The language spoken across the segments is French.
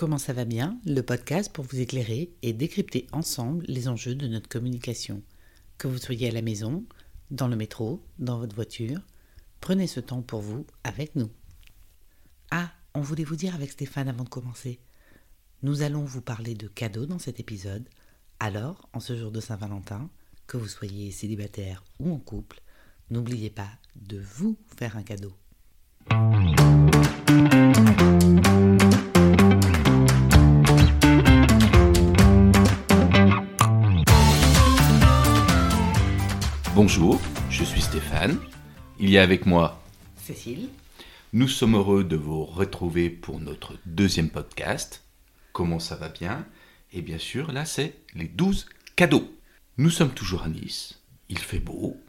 Comment ça va bien Le podcast pour vous éclairer et décrypter ensemble les enjeux de notre communication. Que vous soyez à la maison, dans le métro, dans votre voiture, prenez ce temps pour vous avec nous. Ah, on voulait vous dire avec Stéphane avant de commencer. Nous allons vous parler de cadeaux dans cet épisode. Alors, en ce jour de Saint-Valentin, que vous soyez célibataire ou en couple, n'oubliez pas de vous faire un cadeau. Bonjour, je suis Stéphane. Il y a avec moi Cécile Nous sommes heureux de vous retrouver pour notre deuxième podcast. Comment ça va bien? Et bien sûr, là, c'est les 12 cadeaux. Nous sommes toujours à Nice. Il fait beau.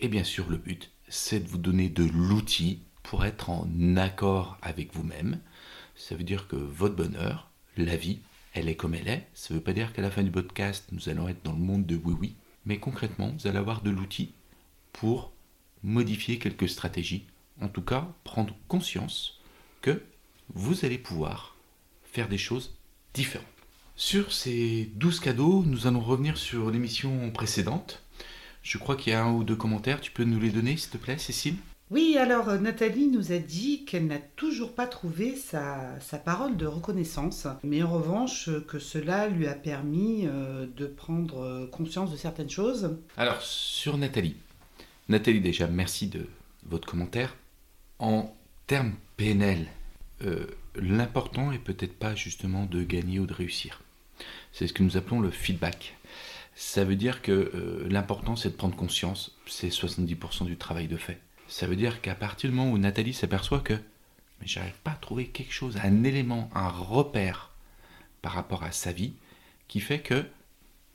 Et bien sûr, le but, c'est de vous donner de l'outil pour être en accord avec vous-même. Ça veut dire que votre bonheur, la vie, elle est comme elle est. Ça ne veut pas dire qu'à la fin du podcast, nous allons être dans le monde de oui-oui. Mais concrètement, vous allez avoir de l'outil pour modifier quelques stratégies. En tout cas, prendre conscience que vous allez pouvoir faire des choses différentes. Sur ces 12 cadeaux, nous allons revenir sur l'émission précédente. Je crois qu'il y a un ou deux commentaires. Tu peux nous les donner, s'il te plaît, Cécile? Oui, alors euh, Nathalie nous a dit qu'elle n'a toujours pas trouvé sa, parole de reconnaissance, mais en revanche euh, que cela lui a permis euh, de prendre conscience de certaines choses. Alors, sur Nathalie. Nathalie, déjà, merci de votre commentaire. En termes PNL, l'important est peut-être pas justement de gagner ou de réussir. C'est ce que nous appelons le feedback. Ça veut dire que l'important c'est de prendre conscience, c'est 70% du travail de fait. Ça veut dire qu'à partir du moment où Nathalie s'aperçoit que mais j'arrive pas à trouver quelque chose, un élément, un repère par rapport à sa vie qui fait que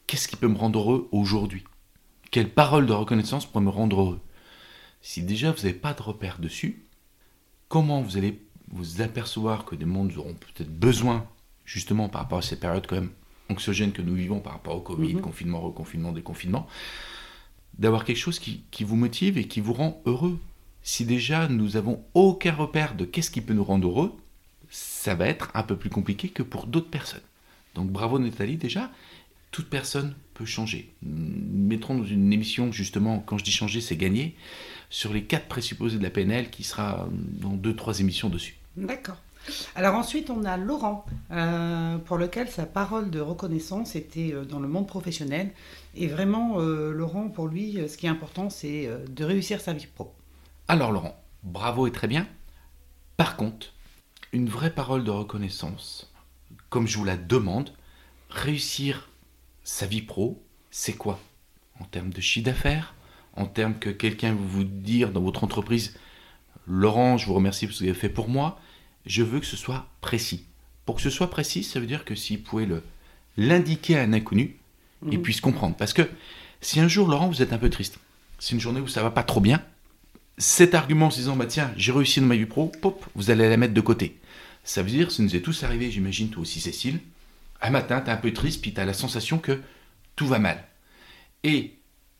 qu'est-ce qui peut me rendre heureux aujourd'hui? Quelle parole de reconnaissance pourrait me rendre heureux? Si déjà vous n'avez pas de repère dessus, comment vous allez vous apercevoir que des mondes auront peut-être besoin, justement par rapport à ces périodes quand même anxiogènes que nous vivons par rapport au Covid, Mhm. confinement, reconfinement, déconfinement, d'avoir quelque chose qui, qui vous motive et qui vous rend heureux? Si déjà nous avons aucun repère de qu'est-ce qui peut nous rendre heureux, ça va être un peu plus compliqué que pour d'autres personnes. Donc bravo Nathalie déjà, toute personne peut changer. Mettrons dans une émission justement, quand je dis changer, c'est gagner, sur les quatre présupposés de la PNL qui sera dans deux, trois émissions dessus. D'accord. Alors ensuite, on a Laurent, euh, pour lequel sa parole de reconnaissance était euh, dans le monde professionnel. Et vraiment, euh, Laurent, pour lui, euh, ce qui est important, c'est euh, de réussir sa vie pro. Alors Laurent, bravo et très bien. Par contre, une vraie parole de reconnaissance, comme je vous la demande, réussir sa vie pro, c'est quoi? En termes de chiffre d'affaires En termes que quelqu'un veut vous dire dans votre entreprise, Laurent, je vous remercie pour ce que vous avez fait pour moi, je veux que ce soit précis. Pour que ce soit précis, ça veut dire que si vous pouvez le- l'indiquer à un inconnu, il Mhm. puisse comprendre. Parce que si un jour, Laurent, vous êtes un peu triste, c'est une journée où ça va pas trop bien, cet argument en se disant, bah tiens, j'ai réussi dans ma vie pro, pop, vous allez la mettre de côté. Ça veut dire, ça nous est tous arrivé, j'imagine, toi aussi, Cécile. Un matin, t'es un peu triste, puis t'as la sensation que tout va mal. Et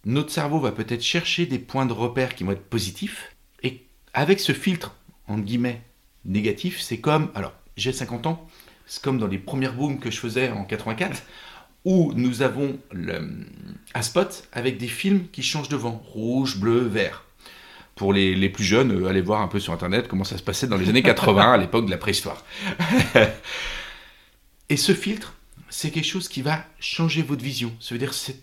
notre cerveau va peut-être chercher des points de repère qui vont être positifs. Et avec ce filtre, entre guillemets, négatif, c'est comme, alors, j'ai 50 ans, c'est comme dans les premières booms que je faisais en 84, où nous avons le- un spot avec des films qui changent de vent, rouge, bleu, vert. Pour les, les plus jeunes, euh, allez voir un peu sur Internet comment ça se passait dans les années 80, à l'époque de la préhistoire. Et ce filtre, c'est quelque chose qui va changer votre vision. Ça veut dire c'est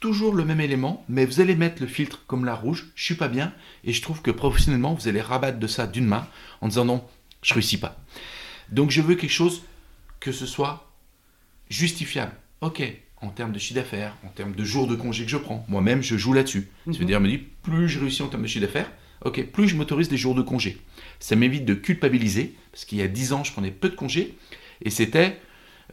toujours le même élément, mais vous allez mettre le filtre comme la rouge, je suis pas bien, et je trouve que professionnellement, vous allez rabattre de ça d'une main en disant non, je réussis pas. Donc je veux quelque chose que ce soit justifiable. Ok, en termes de chiffre d'affaires, en termes de jours de congé que je prends, moi-même je joue là-dessus. Ça veut Mhm. dire, me dit, plus je réussis en termes de chiffre d'affaires, ok, plus je m'autorise des jours de congé. Ça m'évite de culpabiliser, parce qu'il y a 10 ans, je prenais peu de congés, et c'était,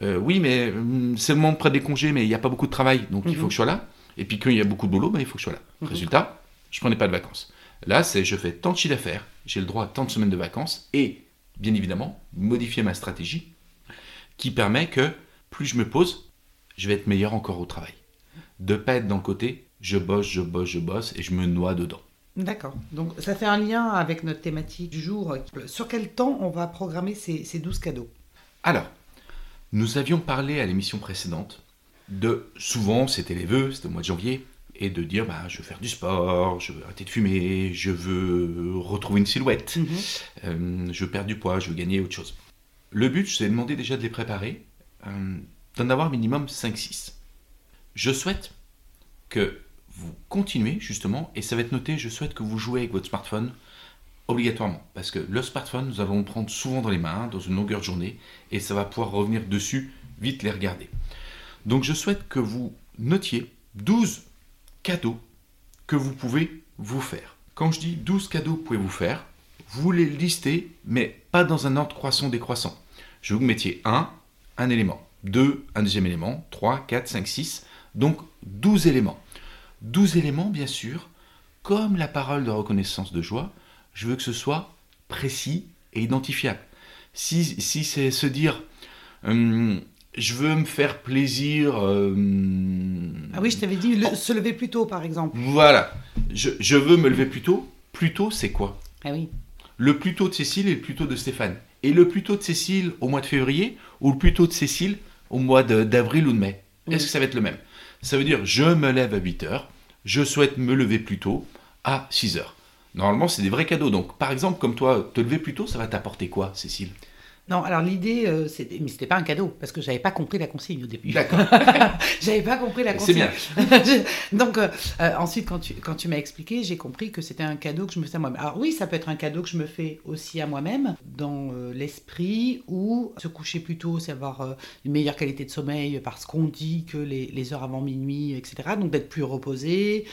euh, oui, mais hum, c'est le moment de prendre des congés, mais il n'y a pas beaucoup de travail, donc il faut Mhm. que je sois là. Et puis quand il y a beaucoup de boulot, ben, il faut que je sois là. Mhm. Résultat, je prenais pas de vacances. Là, c'est je fais tant de chiffre d'affaires, j'ai le droit à tant de semaines de vacances, et bien évidemment, modifier ma stratégie qui permet que plus je me pose, je vais être meilleur encore au travail. De pas être dans le côté, je bosse, je bosse, je bosse, et je me noie dedans. D'accord. Donc ça fait un lien avec notre thématique du jour. Sur quel temps on va programmer ces, ces 12 cadeaux? Alors, Nous avions parlé à l'émission précédente de souvent c'était les vœux, c'était au mois de janvier, et de dire bah, je veux faire du sport, je veux arrêter de fumer, je veux retrouver une silhouette, Mhm. euh, je veux perdre du poids, je veux gagner autre chose. Le but, je vous ai demandé déjà de les préparer, euh, d'en avoir minimum 5-6. Je souhaite que vous continuez justement, et ça va être noté, je souhaite que vous jouez avec votre smartphone obligatoirement, parce que le smartphone, nous allons le prendre souvent dans les mains, dans une longueur de journée, et ça va pouvoir revenir dessus, vite les regarder. Donc je souhaite que vous notiez 12 cadeaux que vous pouvez vous faire. Quand je dis 12 cadeaux que vous pouvez vous faire, vous les listez, mais pas dans un ordre croissant décroissant. Je veux que vous mettiez 1, un élément, 2, un deuxième élément, 3, 4, 5, 6, donc 12 éléments. 12 éléments, bien sûr, comme la parole de reconnaissance de joie, je veux que ce soit précis et identifiable. Si, si c'est se dire, hum, je veux me faire plaisir, hum, Ah oui, je t'avais dit le- se lever plus tôt, par exemple. voilà, je, je veux me lever plus tôt. Plus tôt, c'est quoi? Ah oui. Le plus tôt de Cécile et le plus tôt de Stéphane. Et le plus tôt de Cécile au mois de février ou le plus tôt de Cécile au mois de- d'avril ou de mai Est-ce que ça va être le même? Ça veut dire je me lève à 8 heures, je souhaite me lever plus tôt à 6 heures. Normalement, c'est des vrais cadeaux. Donc, par exemple, comme toi, te lever plus tôt, ça va t'apporter quoi, Cécile? Non, alors l'idée, euh, c'était, mais c'était pas un cadeau parce que j'avais pas compris la consigne au début. D'accord. j'avais pas compris la C'est consigne. bien. Donc euh, euh, ensuite, quand tu, quand tu m'as expliqué, j'ai compris que c'était un cadeau que je me faisais à moi-même. Alors oui, ça peut être un cadeau que je me fais aussi à moi-même, dans euh, l'esprit, ou se coucher plus tôt, c'est avoir une meilleure qualité de sommeil parce qu'on dit que les, les heures avant minuit, etc. Donc d'être plus reposé,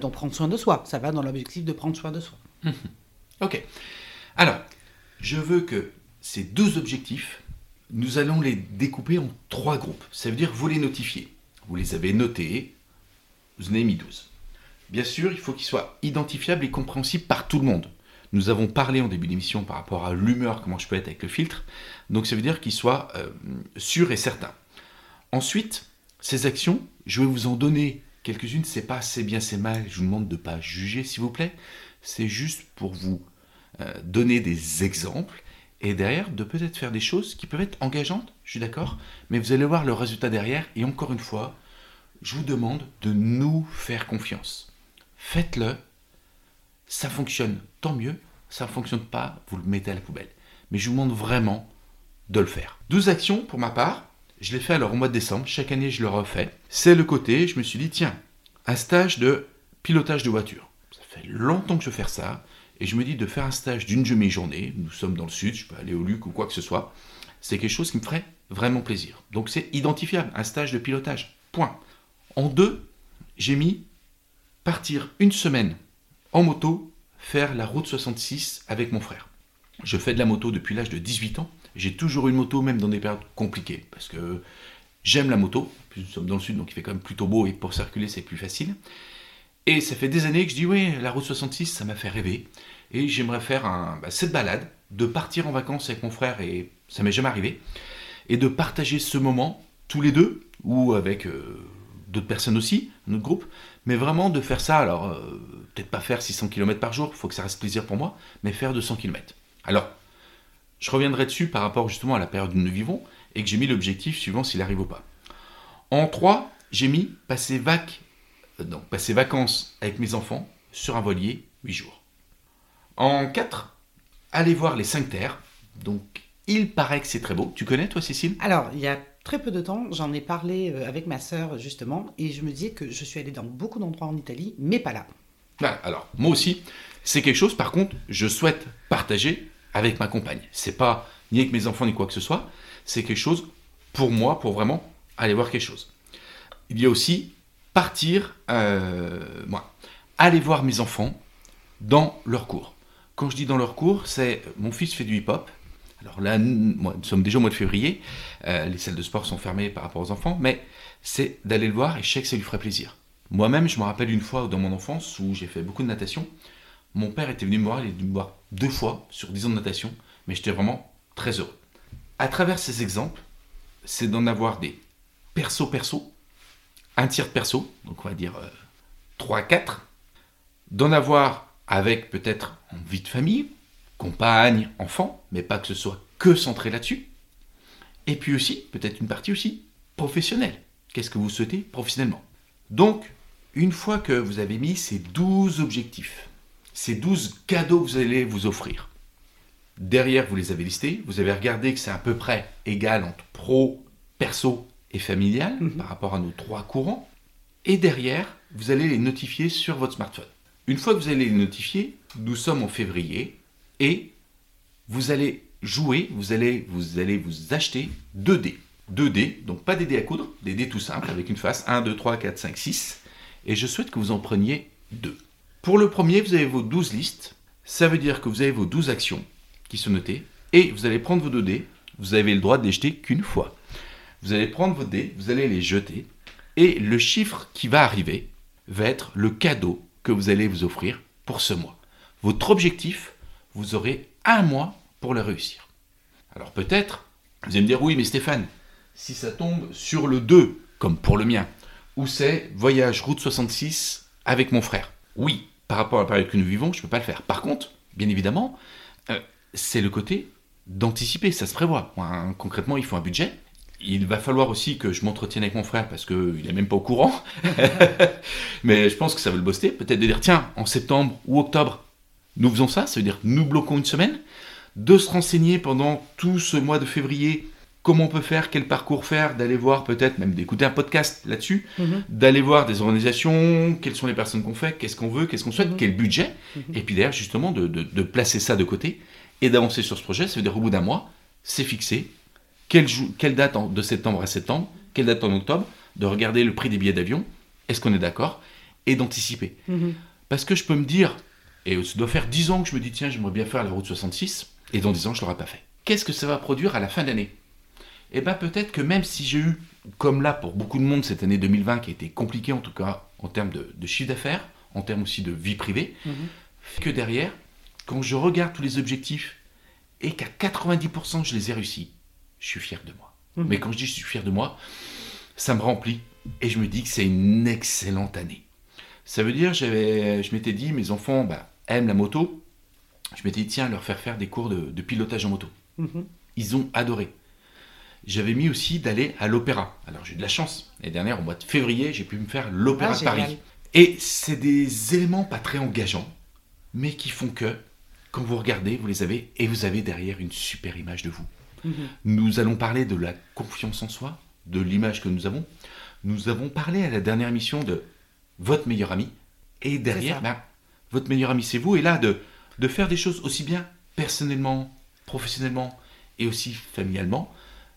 donc prendre soin de soi. Ça va dans l'objectif de prendre soin de soi. Ok. Alors, je veux que ces deux objectifs, nous allons les découper en trois groupes. Ça veut dire vous les notifiez. Vous les avez notés, vous en avez mis 12. Bien sûr, il faut qu'ils soient identifiables et compréhensibles par tout le monde. Nous avons parlé en début d'émission par rapport à l'humeur, comment je peux être avec le filtre. Donc ça veut dire qu'ils soient euh, sûrs et certains. Ensuite, ces actions, je vais vous en donner quelques-unes. C'est pas c'est bien, c'est mal. Je vous demande de ne pas juger, s'il vous plaît. C'est juste pour vous euh, donner des exemples et derrière de peut-être faire des choses qui peuvent être engageantes, je suis d'accord, mais vous allez voir le résultat derrière et encore une fois, je vous demande de nous faire confiance. Faites-le, ça fonctionne, tant mieux, ça ne fonctionne pas, vous le mettez à la poubelle. Mais je vous demande vraiment de le faire. 12 actions pour ma part, je l'ai fait alors au mois de décembre, chaque année je le refais. C'est le côté, je me suis dit, tiens, un stage de pilotage de voiture. Ça fait longtemps que je faire ça, et je me dis de faire un stage d'une demi-journée, nous sommes dans le sud, je peux aller au Luc ou quoi que ce soit, c'est quelque chose qui me ferait vraiment plaisir. Donc c'est identifiable, un stage de pilotage. Point. En deux, j'ai mis partir une semaine en moto, faire la route 66 avec mon frère. Je fais de la moto depuis l'âge de 18 ans. J'ai toujours eu une moto, même dans des périodes compliquées, parce que j'aime la moto. Nous sommes dans le sud, donc il fait quand même plutôt beau et pour circuler, c'est plus facile. Et ça fait des années que je dis, oui, la route 66, ça m'a fait rêver. Et j'aimerais faire un, bah, cette balade, de partir en vacances avec mon frère, et ça m'est jamais arrivé, et de partager ce moment, tous les deux, ou avec euh, d'autres personnes aussi, notre groupe, mais vraiment de faire ça, alors euh, peut-être pas faire 600 km par jour, il faut que ça reste plaisir pour moi, mais faire 200 km. Alors, je reviendrai dessus par rapport justement à la période où nous vivons, et que j'ai mis l'objectif suivant s'il arrive ou pas. En 3, j'ai mis passer, vac... euh, donc, passer vacances avec mes enfants sur un voilier 8 jours. En 4, aller voir les 5 terres. Donc, il paraît que c'est très beau. Tu connais, toi, Cécile? Alors, il y a très peu de temps, j'en ai parlé euh, avec ma sœur justement, et je me disais que je suis allée dans beaucoup d'endroits en Italie, mais pas là. Voilà, alors, moi aussi, c'est quelque chose, par contre, je souhaite partager avec ma compagne. C'est pas ni avec mes enfants ni quoi que ce soit. C'est quelque chose pour moi, pour vraiment aller voir quelque chose. Il y a aussi partir, euh, aller voir mes enfants dans leur cours. Quand je dis dans leur cours, c'est mon fils fait du hip-hop. Alors là, nous, sommes déjà au mois de février, euh, les salles de sport sont fermées par rapport aux enfants, mais c'est d'aller le voir et je sais que ça lui ferait plaisir. Moi-même, je me rappelle une fois dans mon enfance où j'ai fait beaucoup de natation. Mon père était venu me voir, il est venu me voir deux fois sur 10 ans de natation, mais j'étais vraiment très heureux. À travers ces exemples, c'est d'en avoir des perso-perso, un tiers de perso, donc on va dire 3-4, d'en avoir avec peut-être en vie de famille, compagne, enfant, mais pas que ce soit que centré là-dessus, Et puis aussi, peut-être une partie aussi, professionnelle. Qu'est-ce que vous souhaitez professionnellement? Donc, une fois que vous avez mis ces 12 objectifs, ces 12 cadeaux que vous allez vous offrir, derrière, vous les avez listés, vous avez regardé que c'est à peu près égal entre pro, perso et familial Mhm. par rapport à nos trois courants. Et derrière, vous allez les notifier sur votre smartphone. Une fois que vous allez les notifier, nous sommes en février et vous allez jouer, vous allez vous, allez vous acheter 2 dés. 2 dés, donc pas des dés à coudre, des dés tout simples avec une face 1, 2, 3, 4, 5, 6. Et je souhaite que vous en preniez 2. Pour le premier, vous avez vos 12 listes. Ça veut dire que vous avez vos 12 actions qui sont notées. Et vous allez prendre vos 2 dés. Vous avez le droit de les jeter qu'une fois. Vous allez prendre vos dés, vous allez les jeter. Et le chiffre qui va arriver va être le cadeau que vous allez vous offrir pour ce mois. Votre objectif, vous aurez un mois pour le réussir. Alors peut-être, vous allez me dire, oui, mais Stéphane, si ça tombe sur le 2, comme pour le mien, où c'est voyage route 66 avec mon frère. Oui, par rapport à la période que nous vivons, je ne peux pas le faire. Par contre, bien évidemment, euh, c'est le côté d'anticiper, ça se prévoit. Hein, concrètement, il faut un budget. Il va falloir aussi que je m'entretienne avec mon frère parce qu'il n'est même pas au courant. Mais je pense que ça va le booster. Peut-être de dire, tiens, en septembre ou octobre, nous faisons ça, ça veut dire nous bloquons une semaine. De se renseigner pendant tout ce mois de février comment on peut faire, quel parcours faire, d'aller voir peut-être même d'écouter un podcast là-dessus, Mhm. d'aller voir des organisations, quelles sont les personnes qu'on fait, qu'est-ce qu'on veut, qu'est-ce qu'on souhaite, Mhm. quel budget, Mhm. et puis derrière justement de, de- de placer ça de côté et d'avancer sur ce projet. Ça veut dire au bout d'un mois, c'est fixé. Quelle, date en- de septembre à septembre, quelle date en octobre, de regarder le prix des billets d'avion, est-ce qu'on est d'accord, et d'anticiper. Mhm. Parce que je peux me dire, et ça doit faire 10 ans que je me dis, tiens, j'aimerais bien faire la route 66, et dans 10 ans, je ne l'aurai pas fait. Qu'est-ce que ça va produire à la fin d'année? Eh bien, peut-être que même si j'ai eu, comme là pour beaucoup de monde, cette année 2020 qui a été compliquée, en tout cas en termes de, de chiffre d'affaires, en termes aussi de vie privée, Mhm. fait que derrière, quand je regarde tous les objectifs et qu'à 90% je les ai réussis, je suis fier de moi. Mhm. Mais quand je dis je suis fier de moi, ça me remplit et je me dis que c'est une excellente année. Ça veut dire, j'avais, je m'étais dit, mes enfants bah, aiment la moto. Je m'étais dit, tiens, leur faire faire des cours de, de pilotage en moto. Mhm. Ils ont adoré. J'avais mis aussi d'aller à l'opéra. Alors j'ai eu de la chance. L'année dernière, au mois de février, j'ai pu me faire l'opéra Ah, de Paris. Et c'est des éléments pas très engageants, mais qui font que, quand vous regardez, vous les avez, et vous avez derrière une super image de vous. Mhm. Nous allons parler de la confiance en soi, de l'image que nous avons. Nous avons parlé à la dernière émission de votre meilleur ami. Et derrière, ben, votre meilleur ami, c'est vous. Et là, de, de faire des choses aussi bien personnellement, professionnellement et aussi familialement,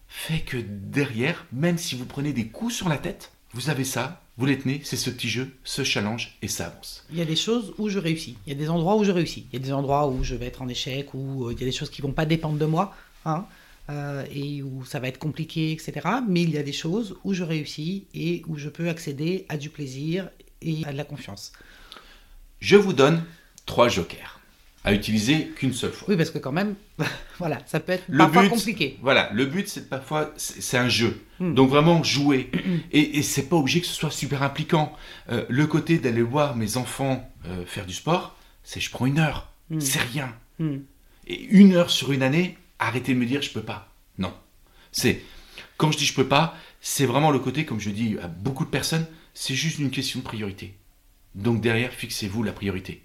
fait que derrière, même si vous prenez des coups sur la tête, vous avez ça, vous les tenez, c'est ce petit jeu, ce challenge, et ça avance. Il y a des choses où je réussis. Il y a des endroits où je réussis. Il y a des endroits où je vais être en échec, où euh, il y a des choses qui vont pas dépendre de moi, hein, euh, et où ça va être compliqué, etc. Mais il y a des choses où je réussis et où je peux accéder à du plaisir et à de la confiance. Je vous donne trois jokers à utiliser qu'une seule fois. Oui, parce que quand même, voilà, ça peut être Le parfois but- compliqué. Voilà, le but c'est parfois, c'est c'est un jeu. Hmm. Donc vraiment jouer. Et, et c'est pas obligé que ce soit super impliquant. Euh, le côté d'aller voir mes enfants euh, faire du sport, c'est je prends une heure. Hmm. C'est rien. Hmm. Et une heure sur une année, arrêtez de me dire je peux pas. Non. C'est quand je dis je peux pas, c'est vraiment le côté, comme je dis à beaucoup de personnes, c'est juste une question de priorité. Donc derrière, fixez-vous la priorité.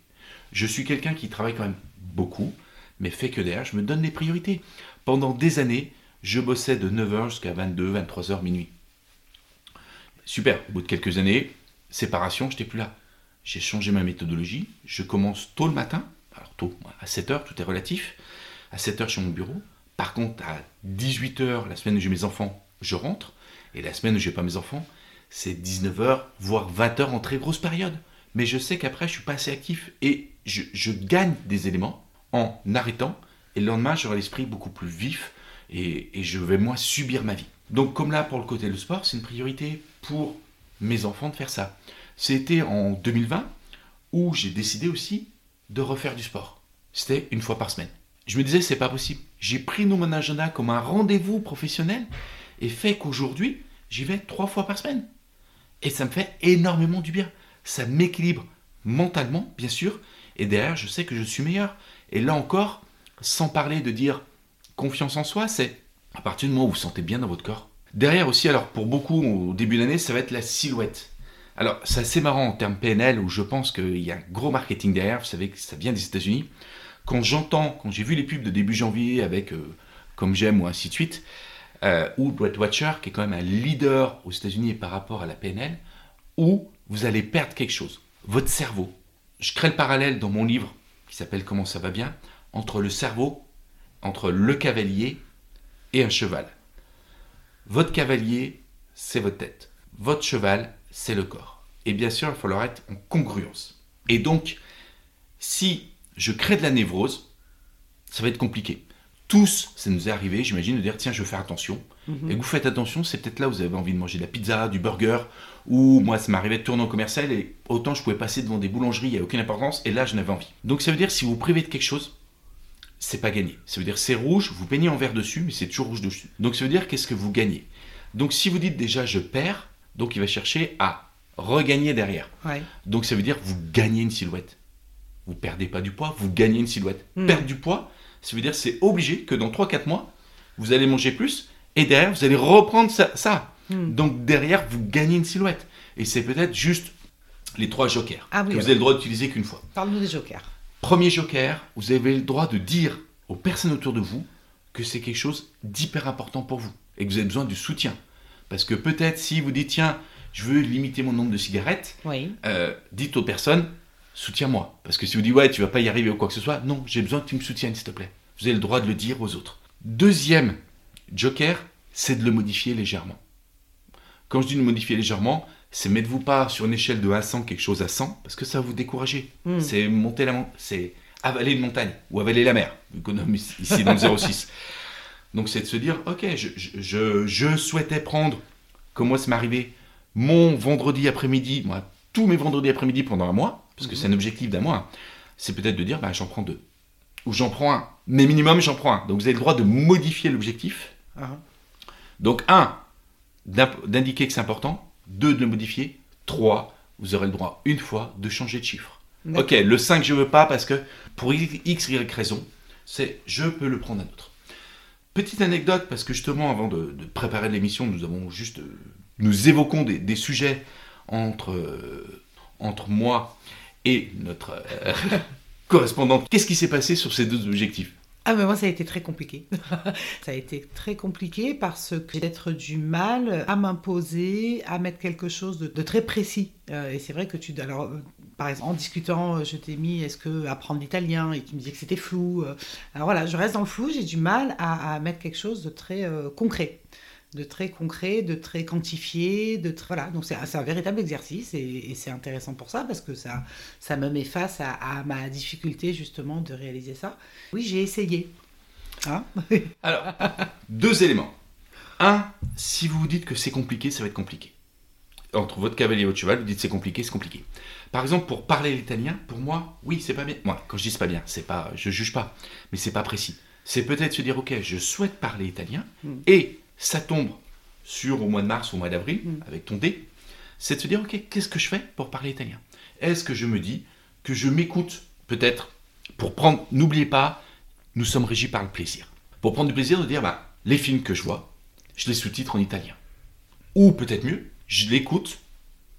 Je suis quelqu'un qui travaille quand même beaucoup, mais fait que derrière, je me donne les priorités. Pendant des années, je bossais de 9h jusqu'à 22, 23h, minuit. Super, au bout de quelques années, séparation, je n'étais plus là. J'ai changé ma méthodologie, je commence tôt le matin, alors tôt, à 7h, tout est relatif, à 7h je suis à mon bureau. Par contre, à 18h, la semaine où j'ai mes enfants, je rentre, et la semaine où j'ai pas mes enfants, c'est 19h, voire 20h en très grosse période. Mais je sais qu'après, je suis pas assez actif et je, gagne des éléments en arrêtant. Et le lendemain, j'aurai l'esprit beaucoup plus vif et, je vais moins subir ma vie. Donc, comme là, pour le côté du sport, c'est une priorité pour mes enfants de faire ça. C'était en 2020 où j'ai décidé aussi de refaire du sport. C'était une fois par semaine. Je me disais, c'est pas possible. J'ai pris mon agenda comme un rendez-vous professionnel et fait qu'aujourd'hui, j'y vais trois fois par semaine. Et ça me fait énormément du bien. Ça m'équilibre mentalement, bien sûr. Et derrière, je sais que je suis meilleur. Et là encore, sans parler de dire confiance en soi, c'est à partir du moment où vous sentez bien dans votre corps. Derrière aussi, alors pour beaucoup au début de l'année, ça va être la silhouette. Alors c'est assez marrant en termes PNL où je pense qu'il y a un gros marketing derrière, vous savez que ça vient des États-Unis. Quand j'entends, quand j'ai vu les pubs de début janvier avec euh, Comme j'aime ou ainsi de suite, euh, ou Brett Watcher qui est quand même un leader aux États-Unis par rapport à la PNL, où vous allez perdre quelque chose, votre cerveau. Je crée le parallèle dans mon livre qui s'appelle Comment ça va bien entre le cerveau, entre le cavalier et un cheval. Votre cavalier, c'est votre tête. Votre cheval, c'est le corps. Et bien sûr, il falloir être en congruence. Et donc, si je crée de la névrose, ça va être compliqué. Tous, ça nous est arrivé, j'imagine, de dire tiens, je vais faire attention. Et que vous faites attention, c'est peut-être là où vous avez envie de manger de la pizza, du burger, ou moi, ça m'arrivait de tourner en commercial et autant je pouvais passer devant des boulangeries, il n'y a aucune importance, et là, je n'avais envie. Donc, ça veut dire si vous privez de quelque chose, c'est pas gagné. Ça veut dire c'est rouge, vous peignez en vert dessus, mais c'est toujours rouge dessus. Donc ça veut dire qu'est-ce que vous gagnez? Donc si vous dites déjà je perds, donc il va chercher à regagner derrière. Ouais. Donc ça veut dire vous gagnez une silhouette. Vous perdez pas du poids, vous gagnez une silhouette. Perdre du poids, ça veut dire c'est obligé que dans 3-4 mois, vous allez manger plus et derrière vous allez reprendre ça. ça. Hmm. Donc derrière vous gagnez une silhouette. Et c'est peut-être juste les trois jokers Ah oui, que vous avez le droit d'utiliser qu'une fois. Parle-nous des jokers. Premier joker, vous avez le droit de dire aux personnes autour de vous que c'est quelque chose d'hyper important pour vous et que vous avez besoin du soutien. Parce que peut-être si vous dites tiens, je veux limiter mon nombre de cigarettes, Oui. euh, dites aux personnes soutiens-moi. Parce que si vous dites ouais, tu vas pas y arriver ou quoi que ce soit, non, j'ai besoin que tu me soutiennes s'il te plaît. Vous avez le droit de le dire aux autres. Deuxième joker, c'est de le modifier légèrement. Quand je dis de le modifier légèrement, c'est mettez-vous pas sur une échelle de 1 à 100 quelque chose à 100 parce que ça va vous décourager. Mm. C'est monter la c'est avaler une montagne ou avaler la mer, est ici dans le 06. Donc c'est de se dire, ok, je, je- je, souhaitais prendre, comme moi ça m'est arrivé, mon vendredi après-midi, moi, tous mes vendredis après-midi pendant un mois, parce que c'est un objectif d'un mois, c'est peut-être de dire, bah, j'en prends deux. Ou j'en prends un. Mais minimum, j'en prends un. Donc vous avez le droit de modifier l'objectif. Ah. Donc, un, d'indiquer que c'est important. Deux, de le modifier. Trois, vous aurez le droit, une fois, de changer de chiffre. Ok, le 5, je veux pas parce que pour x, y raison, c'est je peux le prendre un autre. Petite anecdote, parce que justement, avant de, de préparer l'émission, nous avons juste. euh, nous évoquons des, des sujets entre, euh, entre moi et notre euh, correspondante. Qu'est-ce qui s'est passé sur ces deux objectifs? Ah, mais moi, ça a été très compliqué. ça a été très compliqué parce que j'ai peut-être du mal à m'imposer, à mettre quelque chose de, très précis. Euh, et c'est vrai que tu. Alors, euh, par exemple, en discutant, je t'ai mis est-ce que apprendre l'italien et tu me disais que c'était flou. Alors voilà, je reste dans le flou, j'ai du mal à, mettre quelque chose de très concret. De très concret, de très quantifié, de très... Voilà, donc c'est un véritable exercice et, et c'est intéressant pour ça parce que ça, ça me met face à, à ma difficulté justement de réaliser ça. Oui, j'ai essayé. Hein Alors, deux éléments. Un, si vous vous dites que c'est compliqué, ça va être compliqué. Entre votre cavalier et votre cheval, vous dites c'est compliqué, c'est compliqué. Par exemple, pour parler l'italien, pour moi, oui, c'est pas bien. Moi, quand je dis c'est pas bien, c'est pas, je juge pas, mais c'est pas précis. C'est peut-être se dire, ok, je souhaite parler italien, Mm. et ça tombe sur au mois de mars ou au mois d'avril, Mm. avec ton dé, c'est de se dire, ok, qu'est-ce que je fais pour parler italien? Est-ce que je me dis que je m'écoute, peut-être, pour prendre, n'oubliez pas, nous sommes régis par le plaisir. Pour prendre du plaisir de dire, bah, les films que je vois, je les sous-titre en italien. Ou peut-être mieux, je l'écoute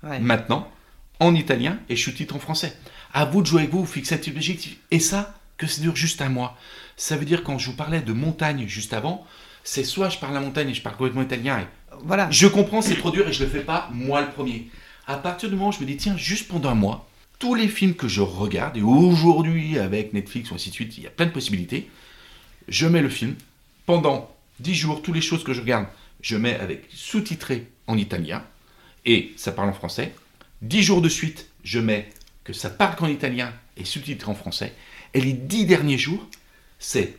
Ouais. maintenant en italien et je sous-titre en français. À vous de jouer avec vous, vous fixez un objectif. Et ça, que ça dure juste un mois. Ça veut dire quand je vous parlais de montagne juste avant, c'est soit je parle la montagne et je parle complètement italien et Voilà. je comprends, c'est trop dur et je le fais pas, moi le premier. À partir du moment où je me dis, tiens, juste pendant un mois, tous les films que je regarde, et aujourd'hui avec Netflix ou ainsi de suite, il y a plein de possibilités, je mets le film, pendant 10 jours, toutes les choses que je regarde, je mets avec sous-titré en italien, et ça parle en français. 10 jours de suite, je mets que ça parle qu'en italien et sous-titré en français. Et les 10 derniers jours, c'est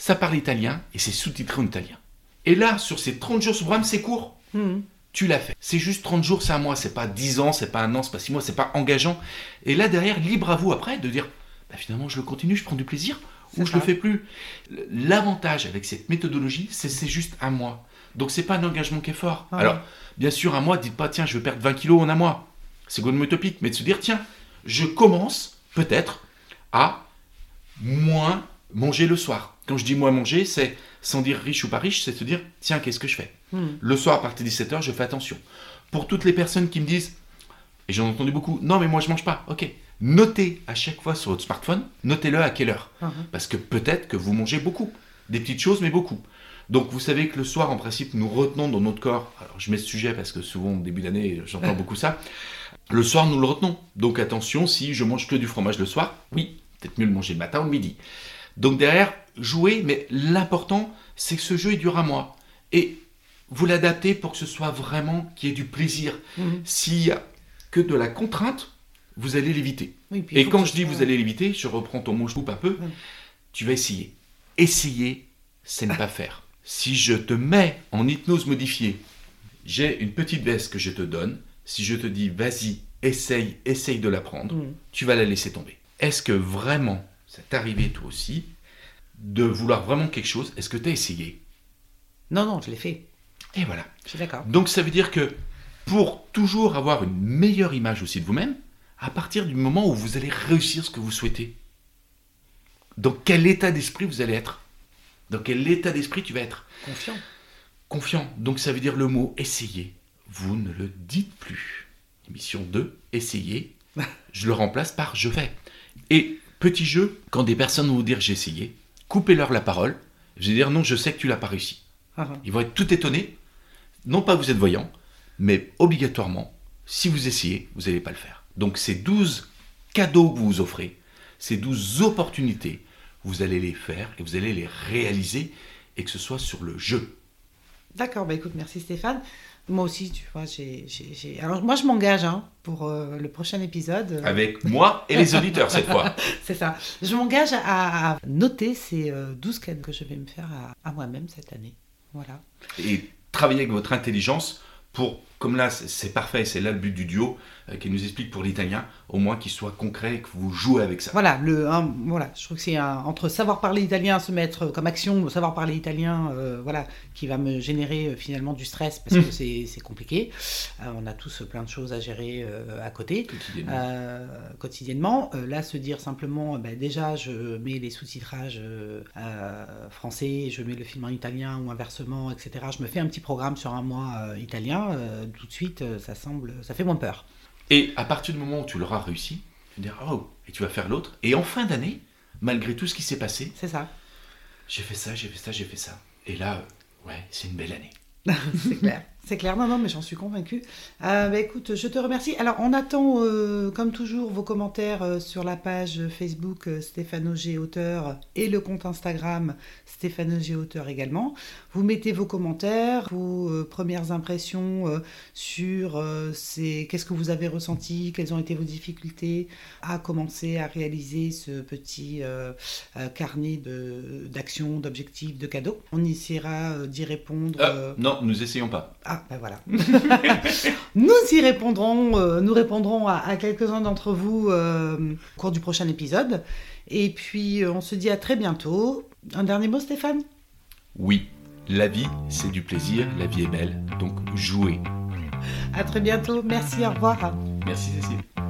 ça parle italien et c'est sous-titré en italien. Et là, sur ces 30 jours, programme, c'est court. Mhm. Tu l'as fait. C'est juste 30 jours, c'est un mois. C'est pas 10 ans, c'est pas un an, c'est pas 6 mois, c'est pas engageant. Et là, derrière, libre à vous après de dire bah, finalement, je le continue, je prends du plaisir ou je ça. le fais plus. L'avantage avec cette méthodologie, c'est c'est juste un mois. Donc, c'est pas un engagement qui est fort. Ouais. Alors, bien sûr, un mois, dites pas tiens, je veux perdre 20 kilos en un mois. C'est complètement utopique. Mais de se dire tiens, je commence peut-être à moins manger le soir. Quand je dis moi manger, c'est sans dire riche ou pas riche, c'est se dire tiens, qu'est-ce que je fais Hmm. Le soir à partir de 17h, je fais attention. Pour toutes les personnes qui me disent, et j'en ai entendu beaucoup, non mais moi je mange pas, ok. Notez à chaque fois sur votre smartphone, notez-le à quelle heure. Mhm. Parce que peut-être que vous mangez beaucoup. Des petites choses, mais beaucoup. Donc vous savez que le soir, en principe, nous retenons dans notre corps. Alors je mets ce sujet parce que souvent, au début d'année, j'entends beaucoup ça. Le soir, nous le retenons. Donc attention, si je mange que du fromage le soir, oui, peut-être mieux le manger le matin ou le midi. Donc derrière, jouez, mais l'important, c'est que ce jeu, il dure un mois. Et vous l'adaptez pour que ce soit vraiment qu'il y ait du plaisir. Mhm. S'il y a que de la contrainte, vous allez l'éviter. Oui, Et quand je dis soit- vous allez l'éviter, je reprends ton mot, je coupe un peu, Mm. tu vas essayer. Essayer, c'est ne pas faire. Si je te mets en hypnose modifiée, j'ai une petite veste que je te donne, si je te dis vas-y, essaye, essaye de la prendre, Mhm. tu vas la laisser tomber. Est-ce que vraiment, ça t'est arrivé toi aussi, de vouloir vraiment quelque chose Est-ce que tu as essayé? Non, non, je l'ai fait. Et voilà. Je suis d'accord. Donc ça veut dire que pour toujours avoir une meilleure image aussi de vous-même, à partir du moment où vous allez réussir ce que vous souhaitez, dans quel état d'esprit vous allez être? Dans quel état d'esprit tu vas être? Confiant. Confiant. Donc ça veut dire le mot essayer. Vous ne le dites plus. Émission 2, essayer. Je le remplace par je vais. Et petit jeu, quand des personnes vont vous dire j'ai essayé, coupez-leur la parole. Je vais dire non, je sais que tu l'as pas réussi. Ah. Ils vont être tout étonnés. Non pas que vous êtes voyant, mais obligatoirement, si vous essayez, vous n'allez pas le faire. Donc ces 12 cadeaux que vous vous offrez, ces 12 opportunités, vous allez les faire et vous allez les réaliser et que ce soit sur le jeu. D'accord, bah écoute, merci Stéphane. Moi aussi, tu vois, j'ai. Alors, moi, je m'engage hein, pour euh, le prochain épisode. Avec moi et les auditeurs cette fois. C'est ça. Je m'engage à, à noter ces euh, 12 cadeaux que je vais me faire à, à moi-même cette année. Voilà. Et travailler avec votre intelligence pour, comme là c'est- parfait, c'est là le but du duo, euh, qui nous explique pour l'italien, au moins qu'il soit concret et que vous jouez avec ça. Voilà, le, un- voilà, je trouve que c'est entre savoir parler italien, se mettre comme action, savoir parler italien, euh, voilà, qui va me générer euh, finalement du stress parce que c'est c'est compliqué. Euh, on a tous plein de choses à gérer à côté. Quotidiennement. quotidiennement. Là, se dire simplement, bah, déjà, je mets les sous-titrages français, je mets le film en italien ou inversement, etc. Je me fais un petit programme sur un mois euh, italien. euh, tout de suite, euh, ça semble, ça fait moins peur. Et à partir du moment où tu l'auras réussi, tu vas dire oh, et tu vas faire l'autre. Et en fin d'année, malgré tout ce qui s'est passé, C'est ça. j'ai fait ça, j'ai fait ça, j'ai fait ça. Et là, ouais, c'est une belle année. C'est clair. C'est clair, non, non, mais j'en suis convaincue. Euh, bah, écoute, je te remercie. Alors, on attend, euh, comme toujours, vos commentaires euh, sur la page Facebook Stéphano G Auteur et le compte Instagram Stéphano G Auteur également. Vous mettez vos commentaires, vos premières impressions sur ces- qu'est-ce que vous avez ressenti, quelles ont été vos difficultés à commencer à réaliser ce petit carnet d'actions, d'objectifs, de cadeaux. On essaiera d'y répondre. Non, nous essayons pas. Ah, ben voilà. nous y répondrons, euh, nous répondrons à, à quelques-uns d'entre vous euh, au cours du prochain épisode. Et puis, euh, on se dit à très bientôt. Un dernier mot, Stéphane? Oui, la vie, c'est du plaisir, la vie est belle, donc jouez. À très bientôt. Merci, au revoir. Merci Cécile.